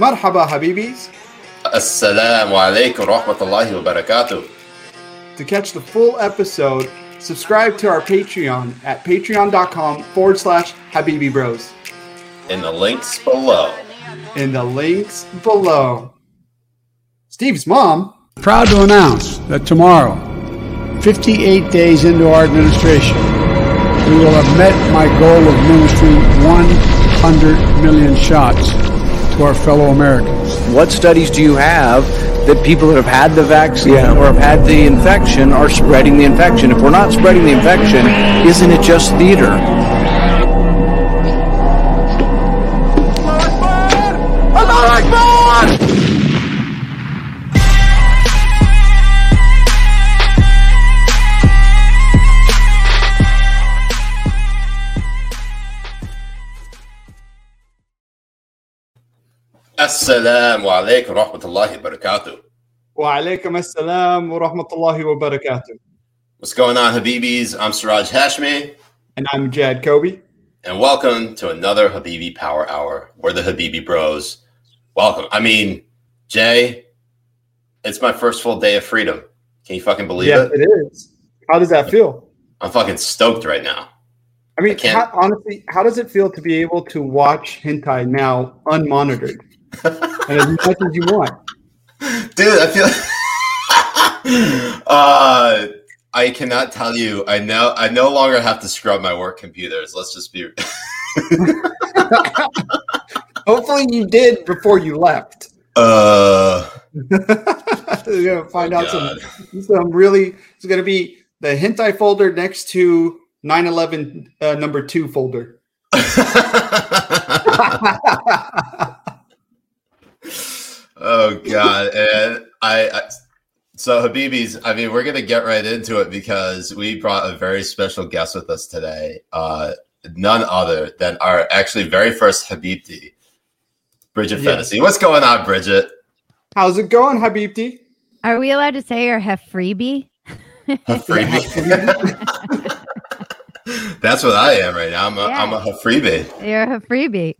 Marhaba Habibis. Assalamu alaikum rahmatullahi wa barakatuh. To catch the full episode, subscribe to our Patreon at patreon.com forward slash Habibi Bros. In the links below. In the links below. Steve's mom. Proud to announce that tomorrow, 58 days into our administration, we will have met my goal of administering 100 million shots to our fellow Americans. What studies do you have that people that have had the vaccine yeah. or have had the infection are spreading the infection? If we're not spreading the infection, isn't it just theater? Assalamu alaikum wa rahmatullahi wa barakatuh. Wa alaikum assalam wa rahmatullahi wa barakatuh. What's going on, Habibis? I'm Siraj Hashmi. And I'm Jad Kobe. And welcome to another Habibi Power Hour. We're the Habibi Bros. Welcome. I mean, Jay, it's my first full day of freedom. Can you fucking believe yeah, it? it is. How does that feel? I'm fucking stoked right now. I mean, I how, honestly, how does it feel to be able to watch hentai now unmonitored? And as much as you want. Dude, I feel uh I cannot tell you. I know I no longer have to scrub my work computers. Let's just be Hopefully you did before you left. Uh You're gonna find oh out God. some some really it's gonna be the hentai folder next to 9-11 uh, number two folder. Oh God! And I, I, so Habibis. I mean, we're gonna get right into it because we brought a very special guest with us today. Uh, none other than our actually very first Habibti, Bridget yes. What's going on, Bridget? How's it going, Habibti? Are we allowed to say or have freebie? freebie. That's what I am right now. I'm a, yeah. I'm a freebie. You're a freebie.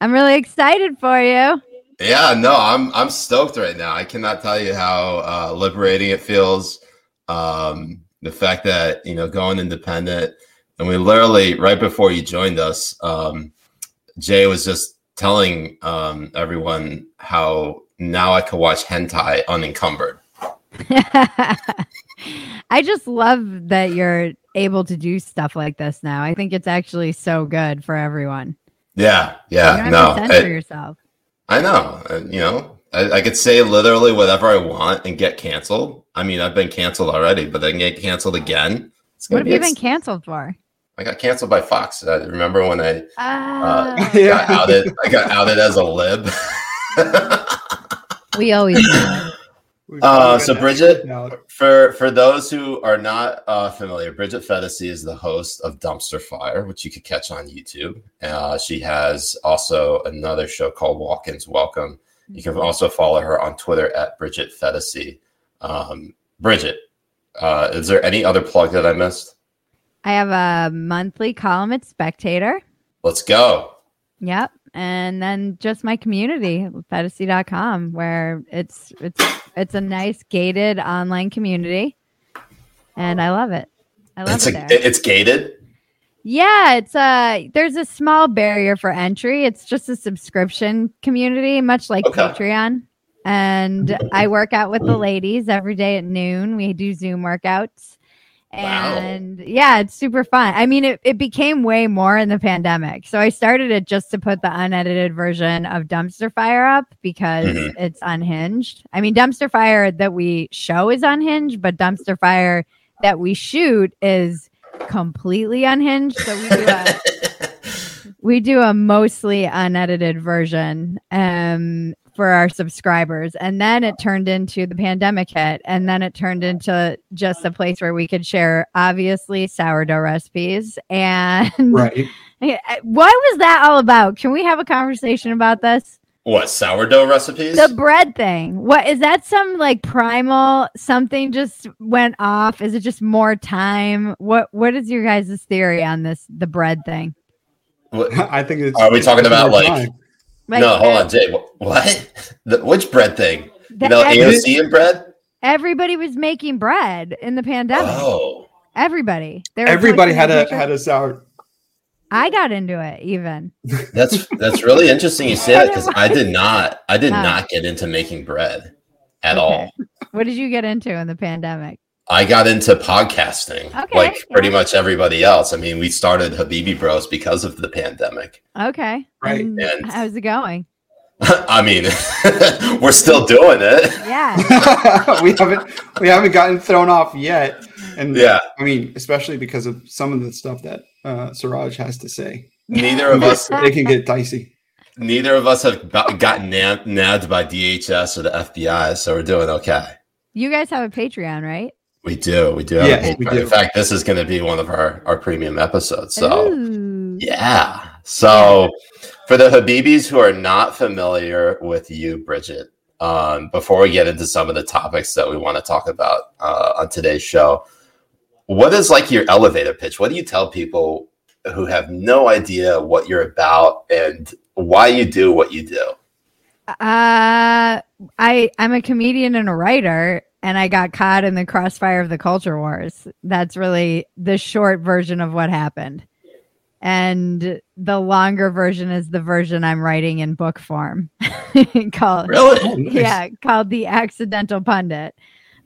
I'm really excited for you. Yeah, no, I'm I'm stoked right now. I cannot tell you how uh, liberating it feels. Um, the fact that you know going independent, and we literally right before you joined us, um, Jay was just telling um, everyone how now I can watch hentai unencumbered. I just love that you're able to do stuff like this now. I think it's actually so good for everyone. Yeah, yeah, no, censor yourself. I know. you know, I, I, could say literally whatever I want and get canceled. I mean, I've been canceled already, but I can get canceled again. What have you been canceled for? I got canceled by Fox. I remember when I uh, uh, got outed. I got outed as a lib. we always. Uh, so Bridget, for for those who are not uh, familiar, Bridget Phetasy is the host of Dumpster Fire, which you could catch on YouTube. Uh, she has also another show called Walk-ins Welcome. You can also follow her on Twitter at Bridget Phetasy. Um, Bridget, uh, is there any other plug that I missed? I have a monthly column at Spectator. Let's go. Yep and then just my community phetasy.com where it's it's it's a nice gated online community and i love it. I love it's it a, it's gated? Yeah it's a there's a small barrier for entry. It's just a subscription community much like okay. patreon. And i work out with the ladies every day at noon. We do zoom workouts and wow. yeah, it's super fun. I mean, it, it became way more in the pandemic. So I started it just to put the unedited version of Dumpster Fire up because mm-hmm. it's unhinged. I mean, Dumpster Fire that we show is unhinged, but Dumpster Fire that we shoot is completely unhinged. So we do a we do a mostly unedited version. Um for our subscribers. And then it turned into the pandemic hit. And then it turned into just a place where we could share, obviously, sourdough recipes. And right. what was that all about? Can we have a conversation about this? What sourdough recipes? The bread thing. What is that? Some like primal something just went off? Is it just more time? What What is your guys' theory on this? The bread thing. What, I think it's. Are we talking about like? Time Like, no, hold on, Jay. What? The, which bread thing? The, the AOC and bread? Everybody was making bread in the pandemic. Oh, everybody. Everybody had a had a sour. I got into it even. That's that's really interesting you say that because I did not. I did not get into making bread at okay. all. What did you get into in the pandemic? I got into podcasting okay, like yeah. pretty much everybody else. I mean, we started Habibi Bros because of the pandemic. Okay. Right. And and how's it going? I mean, we're still doing it. Yeah. we haven't we haven't gotten thrown off yet. And yeah, I mean, especially because of some of the stuff that uh, Siraj has to say. Neither of us they can get dicey. Neither of us have gotten nabbed by DHS or the FBI, so we're doing okay. You guys have a Patreon, right? We do. We do. Yeah, we do. In fact, this is going to be one of our, our premium episodes. So, Ooh. yeah. So, for the Habibis who are not familiar with you, Bridget, um, before we get into some of the topics that we want to talk about uh, on today's show, what is like your elevator pitch? What do you tell people who have no idea what you're about and why you do what you do? Uh, I I'm a comedian and a writer, and I got caught in the crossfire of the culture wars. That's really the short version of what happened. And the longer version is the version I'm writing in book form. called Really? Yeah, called The Accidental Pundit.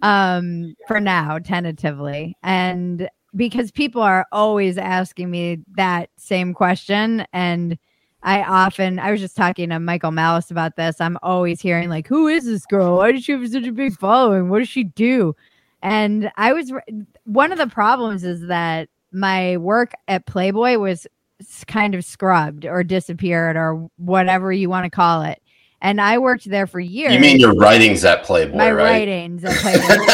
Um, for now, tentatively. And because people are always asking me that same question and I often, I was just talking to Michael Malice about this. I'm always hearing, like, who is this girl? Why does she have such a big following? What does she do? And I was, one of the problems is that my work at Playboy was kind of scrubbed or disappeared or whatever you want to call it. And I worked there for years. You mean your writings at Playboy, My right? writings at Playboy.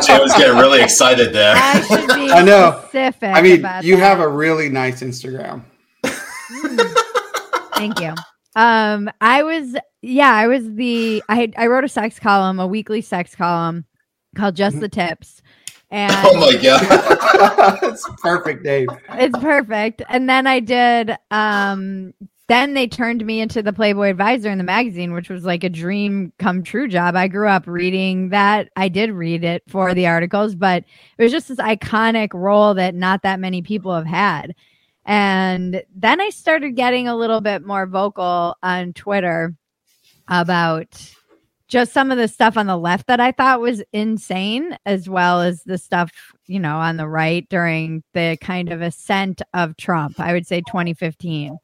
Sorry, Jay was getting really excited there. I, I know. I mean, you that. have a really nice Instagram. Thank you. Um, I was yeah, I was the I I wrote a sex column, a weekly sex column called Just the Tips. And oh my god, it's perfect, Dave. It's perfect. And then I did. Um, then they turned me into the Playboy Advisor in the magazine, which was like a dream come true job. I grew up reading that. I did read it for the articles, but it was just this iconic role that not that many people have had. And then I started getting a little bit more vocal on Twitter about just some of the stuff on the left that I thought was insane, as well as the stuff, you know, on the right during the kind of ascent of Trump. I would say 2015.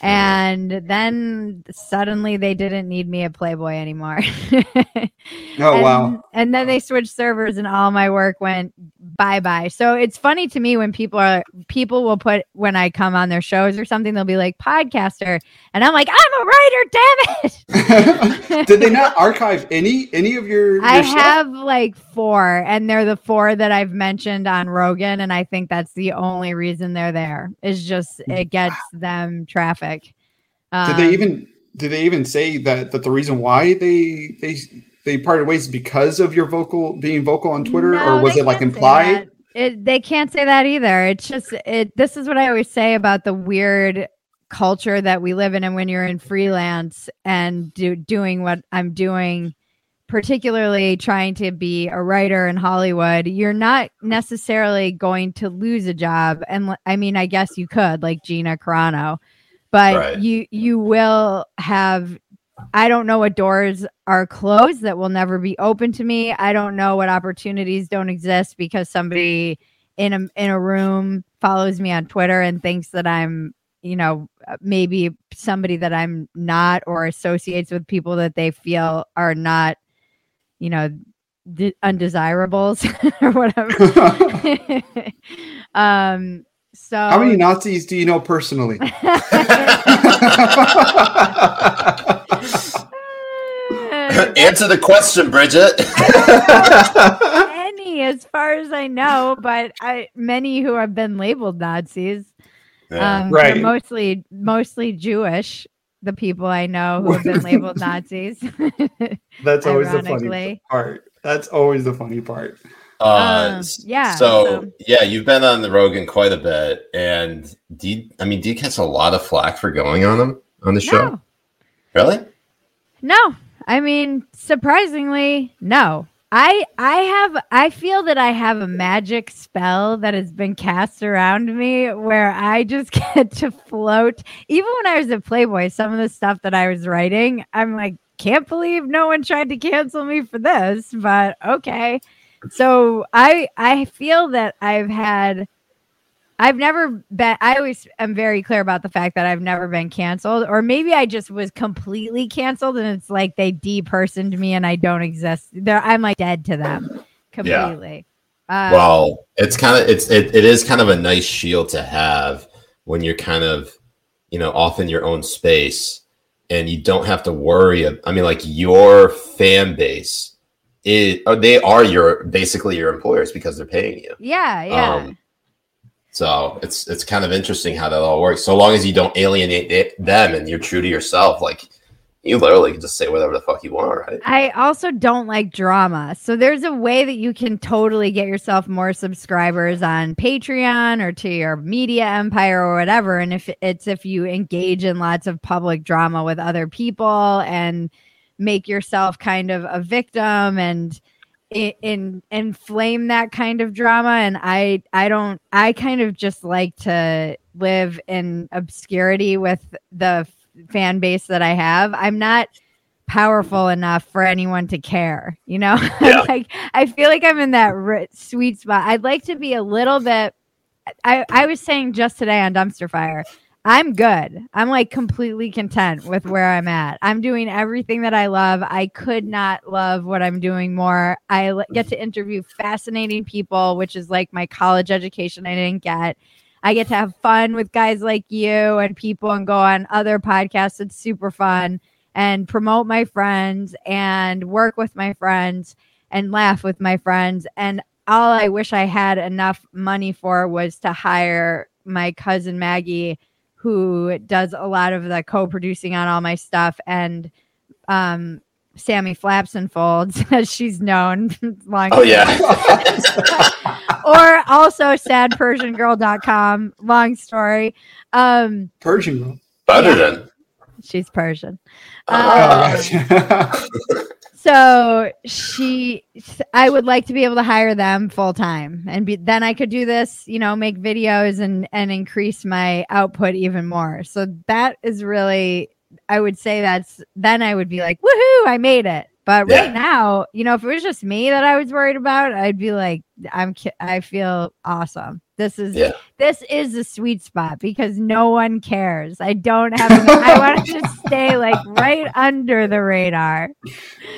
And then suddenly they didn't need me at Playboy anymore. oh, and, wow. And then they switched servers and all my work went bye bye. So it's funny to me when people are, people will put, when I come on their shows or something, they'll be like, podcaster. And I'm like, I'm a writer, damn it. Did they not archive any, any of your, your I stuff? have like four, and they're the four that I've mentioned on Rogan. And I think that's the only reason they're there is just, it gets them trapped traffic. Um, did they um, even did they even say that that the reason why they they they parted ways is because of your vocal being vocal on Twitter, no, or was it like implied? It, they can't say that either. It's just it. This is what I always say about the weird culture that we live in, and when you're in freelance and do, doing what I'm doing, particularly trying to be a writer in Hollywood, you're not necessarily going to lose a job. And I mean, I guess you could, like Gina Carano, but right. you you will have I don't know what doors are closed that will never be open to me. I don't know what opportunities don't exist because somebody in a in a room follows me on Twitter and thinks that I'm, you know, maybe somebody that I'm not or associates with people that they feel are not, you know, undesirables or whatever. um so how many Nazis do you know personally? Answer the question, Bridget. Any, as far as I know, but I many who have been labeled Nazis. Yeah. Um, right. Mostly, mostly Jewish. The people I know who have been labeled Nazis. That's always the funny part. That's always the funny part. Uh, um, yeah. So, so, yeah, you've been on the Rogan quite a bit, and you, I mean, you catch a lot of flack for going on them? on the show? No. Really? No. I mean, surprisingly, no. I I have I feel that I have a magic spell that has been cast around me where I just get to float. Even when I was at Playboy, some of the stuff that I was writing, I'm like, can't believe no one tried to cancel me for this, but okay. So I I feel that I've had I've never been I always am very clear about the fact that I've never been canceled or maybe I just was completely canceled and it's like they depersoned me and I don't exist. They're, I'm like dead to them completely. Yeah. Um, well, it's kind of it's it, it is kind of a nice shield to have when you're kind of you know off in your own space and you don't have to worry. I mean, like your fan base is they are your basically your employers because they're paying you. Yeah, yeah. Um, so it's it's kind of interesting how that all works. So long as you don't alienate them and you're true to yourself, like you literally can just say whatever the fuck you want, right? I also don't like drama. So there's a way that you can totally get yourself more subscribers on Patreon or to your media empire or whatever. And if it's if you engage in lots of public drama with other people and make yourself kind of a victim and in, inflame that kind of drama. And i i don't i kind of just like to live in obscurity with the fan base that i have. I'm not powerful enough for anyone to care you know? Yeah. like i feel like i'm in that r- sweet spot. I'd like to be a little bit i i was saying just today on dumpster fire I'm good. I'm like completely content with where I'm at. I'm doing everything that I love. I could not love what I'm doing more. I get to interview fascinating people, which is like my college education I didn't get. I get to have fun with guys like you and people and go on other podcasts. It's super fun and promote my friends and work with my friends and laugh with my friends. And all I wish I had enough money for was to hire my cousin Maggie who does a lot of the co-producing on all my stuff and um Sammy Flaps and Folds, as she's known. long oh, yeah. or also sadpersiangirl.com. Long story. Um, Persian girl. Better yeah. than. She's Persian. Uh, um, so she i would like to be able to hire them full time and be, then i could do this you know make videos and and increase my output even more so that is really i would say that's then i would be like woohoo i made it but right yeah. now you know if it was just me that i was worried about i'd be like i'm i feel awesome this is yeah. this is a sweet spot because no one cares. I don't have. I want to just stay like right under the radar.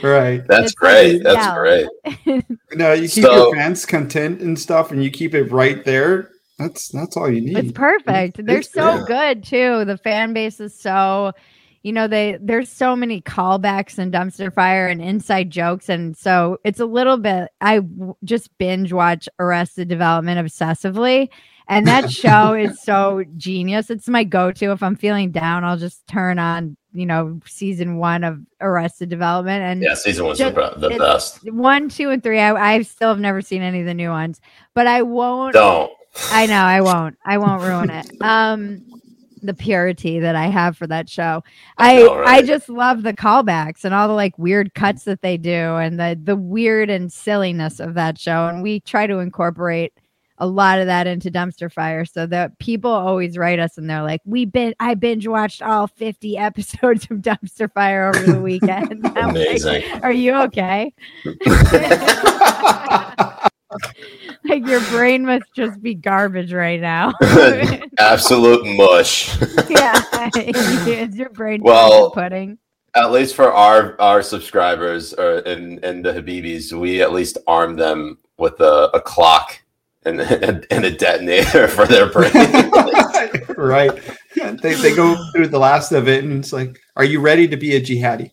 Right. That's it's great. Like, That's yeah. great. no, you keep so, your fans content and stuff, and you keep it right there. That's that's all you need. It's perfect. It's, They're it's so good too. The fan base is so you know they there's so many callbacks and dumpster fire and inside jokes. And so it's a little bit i w- just binge watch arrested development obsessively. And that show is so genius. It's my go-to. If i'm feeling down i'll just turn on you know season one of arrested development. And yeah season one's just, the best. one two and three. I, I still have never seen any of the new ones but i won't don't. I know i won't. I won't ruin it. Um the purity that I have for that show. I right. I just love the callbacks and all the like weird cuts that they do and the the weird and silliness of that show. And we try to incorporate a lot of that into dumpster fire so that people always write us and they're like we been i binge watched all 50 episodes of dumpster fire over the weekend amazing like, are you okay like your brain must just be garbage right now. Absolute mush. yeah, it's your brain well, pudding. At least for our our subscribers or in in the Habibis, we at least arm them with a, a clock and, and, and a detonator for their brain. right. Yeah, They, they go through the last of it and it's like, are you ready to be a jihadi?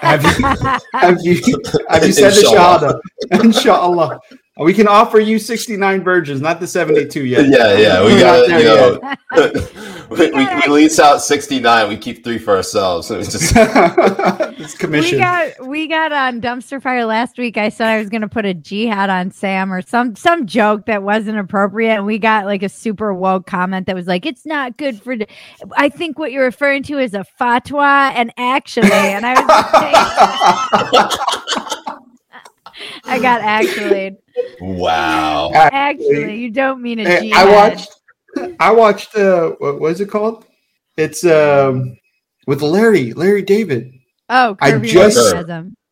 Have you have you have you said the shahada? Inshallah. We can offer you 69 virgins, not the 72 yet. Yeah, yeah. We got you know, we, we, we, lease out 69. We keep three for ourselves. It's just it's commission. We got we got on dumpster fire last week. I said I was gonna put a jihad on Sam or some some joke that wasn't appropriate, and we got like a super woke comment that was like, "It's not good for." I think what you're referring to is a fatwa, and actually, and I was. I got actually. Wow. Actually, you don't mean a G. I watched. I watched. Uh, what was it called? It's um with Larry, Larry David. Oh, I just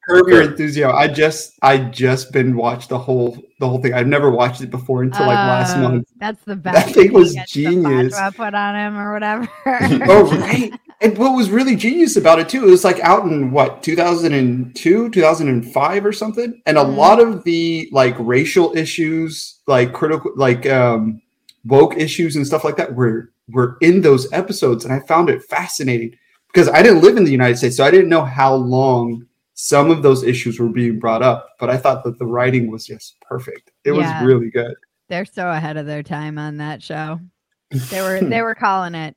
Curb Your Enthusiasm. I just, I just been watched the whole, the whole thing. I've never watched it before until like last oh, month. That's the best. That thing was genius. I put on him or whatever. oh right. And what was really genius about it too, it was like out in what 2002, 2005 or something, and a mm. lot of the like racial issues, like critical, like um, woke issues and stuff like that, were were in those episodes, and I found it fascinating because I didn't live in the United States, so I didn't know how long some of those issues were being brought up. But I thought that the writing was just perfect. It yeah. was really good. They're so ahead of their time on that show. They were they were calling it.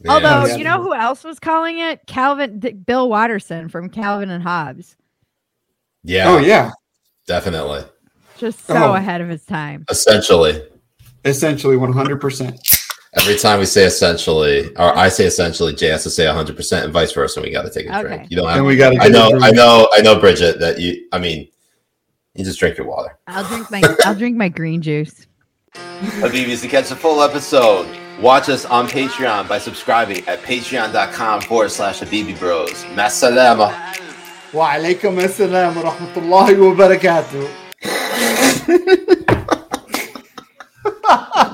Yeah. Although, you know who else was calling it? Calvin Bill Watterson from Calvin and Hobbes. Yeah. Oh yeah. Definitely. Just so oh. ahead of his time. Essentially. Essentially 100%. Every time we say essentially, or I say essentially, Jay has to say 100 percent and vice versa. We got to take a okay. drink. You don't have. And we got to. I know. I know. I know, Bridget. That you. I mean, you just drink your water. I'll drink my. I'll drink my green juice. Habibis, to catch the full episode, watch us on Patreon by subscribing at patreon.com forward slash Habibi Bros. Masalama. Wa alaikum assalam wa rahmatullahi wa barakatuh.